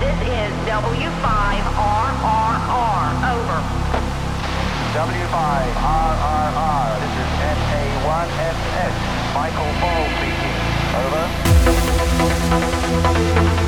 This is W5RRR. Over. W5RRR. This is NA1SS. Michael Ball speaking. Over.